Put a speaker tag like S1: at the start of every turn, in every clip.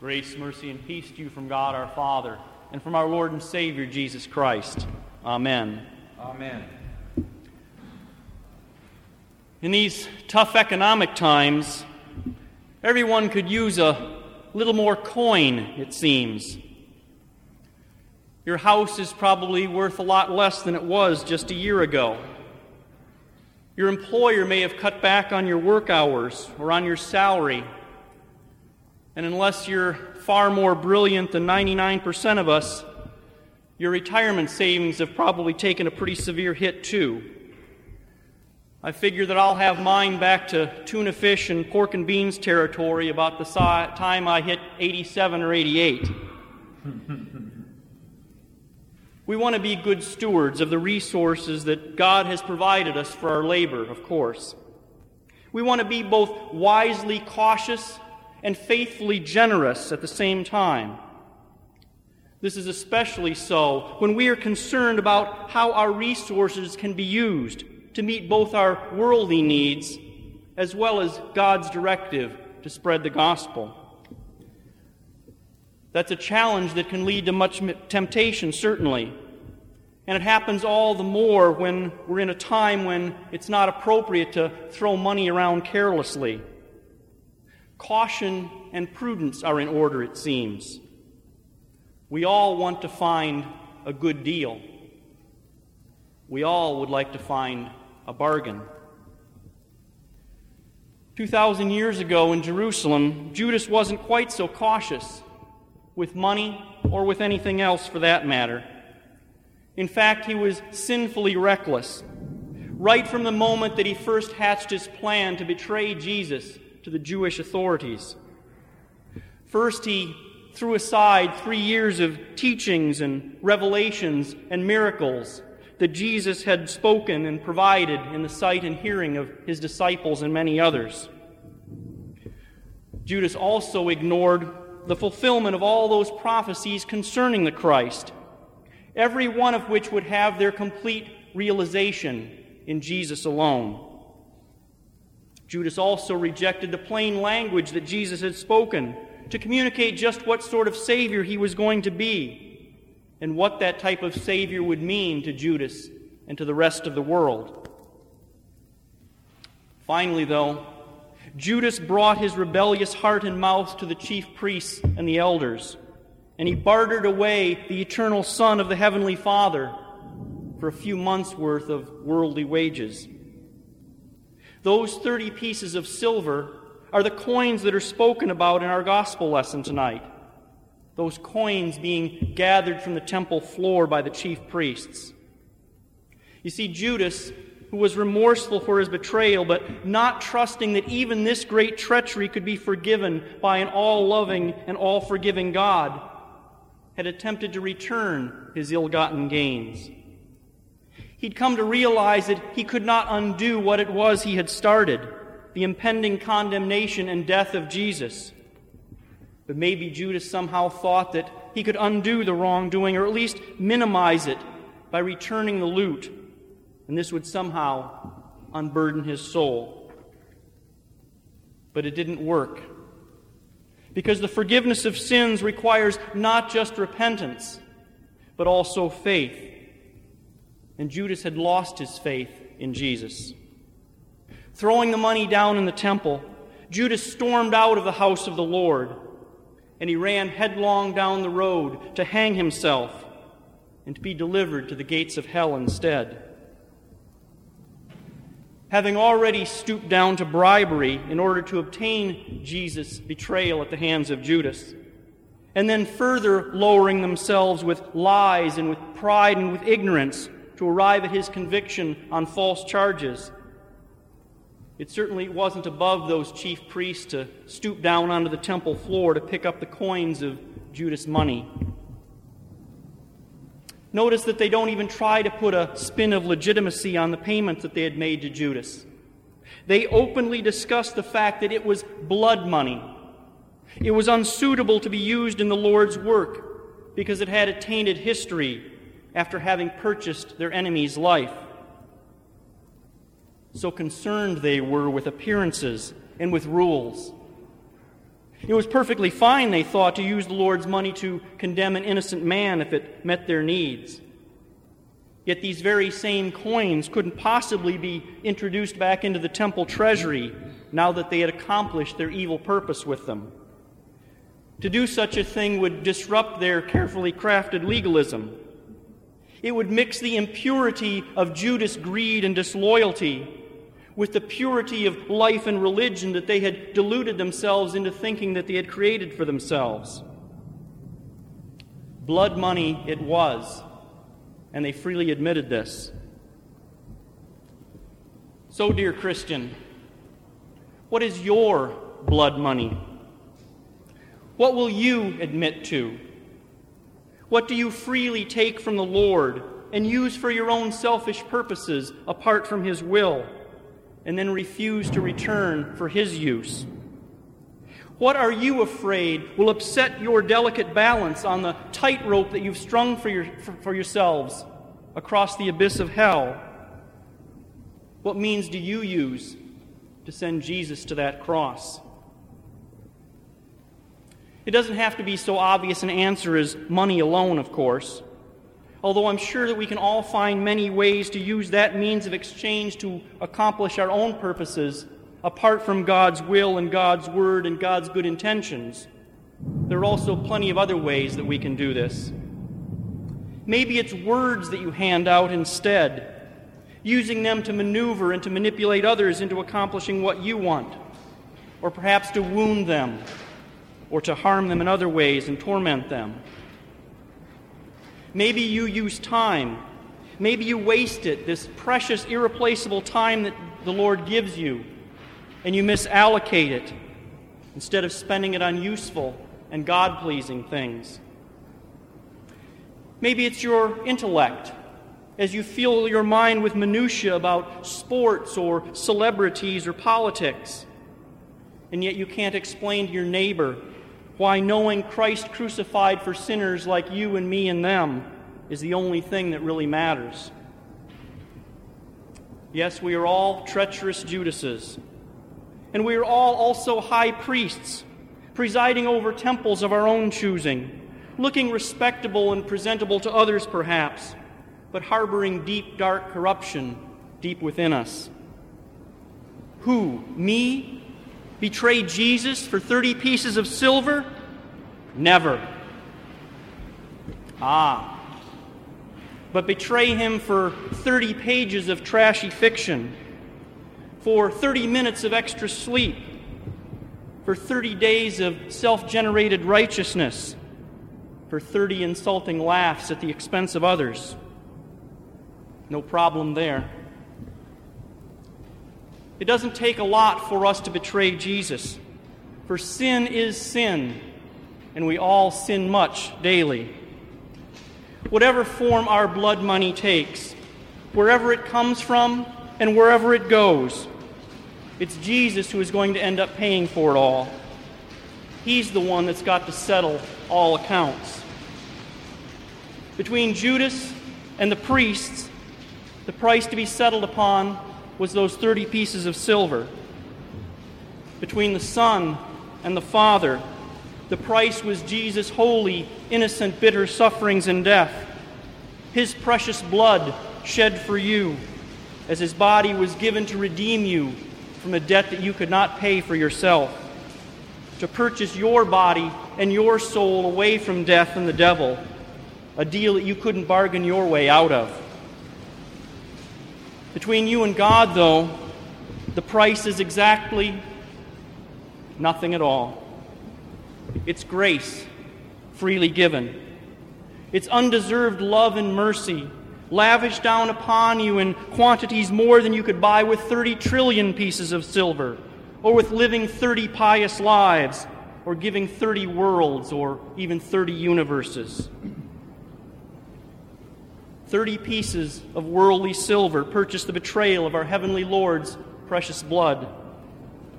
S1: Grace, mercy, and peace to you from God our Father and from our Lord and Savior Jesus Christ. Amen.
S2: Amen.
S1: In these tough economic times, everyone could use a little more coin, it seems. Your house is probably worth a lot less than it was just a year ago. Your employer may have cut back on your work hours or on your salary. And unless you're far more brilliant than 99% of us, your retirement savings have probably taken a pretty severe hit too. I figure that I'll have mine back to tuna fish and pork and beans territory about the time I hit 87 or 88. We want to be good stewards of the resources that God has provided us for our labor, of course. We want to be both wisely cautious and faithfully generous at the same time. This is especially so when we are concerned about how our resources can be used to meet both our worldly needs as well as God's directive to spread the gospel. That's a challenge that can lead to much temptation, certainly. And it happens all the more when we're in a time when it's not appropriate to throw money around carelessly. Caution and prudence are in order, it seems. We all want to find a good deal. We all would like to find a bargain. 2,000 years ago in Jerusalem, Judas wasn't quite so cautious with money or with anything else for that matter. In fact, he was sinfully reckless. Right from the moment that he first hatched his plan to betray Jesus to the Jewish authorities. First, he threw aside three years of teachings and revelations and miracles that Jesus had spoken and provided in the sight and hearing of his disciples and many others. Judas also ignored the fulfillment of all those prophecies concerning the Christ, every one of which would have their complete realization in Jesus alone. Judas also rejected the plain language that Jesus had spoken to communicate just what sort of Savior he was going to be and what that type of Savior would mean to Judas and to the rest of the world. Finally, though, Judas brought his rebellious heart and mouth to the chief priests and the elders, and he bartered away the eternal Son of the Heavenly Father for a few months' worth of worldly wages. Those 30 pieces of silver are the coins that are spoken about in our gospel lesson tonight. Those coins being gathered from the temple floor by the chief priests. You see, Judas, who was remorseful for his betrayal, but not trusting that even this great treachery could be forgiven by an all loving and all forgiving God, had attempted to return his ill gotten gains. He'd come to realize that he could not undo what it was he had started the impending condemnation and death of Jesus. But maybe Judas somehow thought that he could undo the wrongdoing or at least minimize it by returning the loot, and this would somehow unburden his soul. But it didn't work. Because the forgiveness of sins requires not just repentance, but also faith. And Judas had lost his faith in Jesus. Throwing the money down in the temple, Judas stormed out of the house of the Lord, and he ran headlong down the road to hang himself and to be delivered to the gates of hell instead. Having already stooped down to bribery in order to obtain Jesus' betrayal at the hands of Judas, and then further lowering themselves with lies and with pride and with ignorance to arrive at his conviction on false charges, it certainly wasn't above those chief priests to stoop down onto the temple floor to pick up the coins of Judas' money. Notice that they don't even try to put a spin of legitimacy on the payment that they had made to Judas. They openly discuss the fact that it was blood money. It was unsuitable to be used in the Lord's work because it had a tainted history after having purchased their enemy's life. So concerned they were with appearances and with rules. It was perfectly fine, they thought, to use the Lord's money to condemn an innocent man if it met their needs. Yet these very same coins couldn't possibly be introduced back into the temple treasury now that they had accomplished their evil purpose with them. To do such a thing would disrupt their carefully crafted legalism. It would mix the impurity of Judas' greed and disloyalty with the purity of life and religion that they had deluded themselves into thinking that they had created for themselves. Blood money it was, and they freely admitted this. So, dear Christian, what is your blood money? What will you admit to? What do you freely take from the Lord and use for your own selfish purposes apart from His will, and then refuse to return for His use? What are you afraid will upset your delicate balance on the tightrope that you've strung for, your, for, for yourselves across the abyss of hell? What means do you use to send Jesus to that cross? It doesn't have to be so obvious an answer as money alone, of course. Although I'm sure that we can all find many ways to use that means of exchange to accomplish our own purposes apart from God's will and God's word and God's good intentions. There are also plenty of other ways that we can do this. Maybe it's words that you hand out instead, using them to maneuver and to manipulate others into accomplishing what you want, or perhaps to wound them or to harm them in other ways and torment them. Maybe you use time. Maybe you waste it, this precious, irreplaceable time that the Lord gives you, and you misallocate it instead of spending it on useful and God pleasing things. Maybe it's your intellect as you fill your mind with minutiae about sports or celebrities or politics, and yet you can't explain to your neighbor why knowing Christ crucified for sinners like you and me and them is the only thing that really matters. Yes, we are all treacherous Judases. And we are all also high priests, presiding over temples of our own choosing, looking respectable and presentable to others, perhaps, but harboring deep, dark corruption deep within us. Who, me, Betray Jesus for 30 pieces of silver? Never. Ah. But betray him for 30 pages of trashy fiction, for 30 minutes of extra sleep, for 30 days of self generated righteousness, for 30 insulting laughs at the expense of others. No problem there. It doesn't take a lot for us to betray Jesus, for sin is sin, and we all sin much daily. Whatever form our blood money takes, wherever it comes from and wherever it goes, it's Jesus who is going to end up paying for it all. He's the one that's got to settle all accounts. Between Judas and the priests, the price to be settled upon was those 30 pieces of silver. Between the Son and the Father, the price was Jesus' holy, innocent, bitter sufferings and death. His precious blood shed for you, as his body was given to redeem you from a debt that you could not pay for yourself, to purchase your body and your soul away from death and the devil, a deal that you couldn't bargain your way out of. Between you and God, though, the price is exactly nothing at all. It's grace, freely given. It's undeserved love and mercy, lavished down upon you in quantities more than you could buy with 30 trillion pieces of silver, or with living 30 pious lives, or giving 30 worlds, or even 30 universes. Thirty pieces of worldly silver purchased the betrayal of our heavenly Lord's precious blood.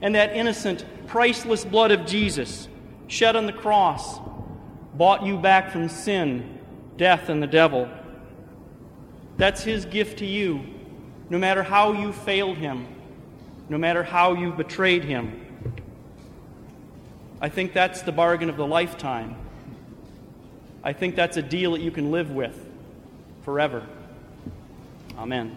S1: And that innocent, priceless blood of Jesus, shed on the cross, bought you back from sin, death, and the devil. That's his gift to you, no matter how you failed him, no matter how you betrayed him. I think that's the bargain of the lifetime. I think that's a deal that you can live with forever. Amen.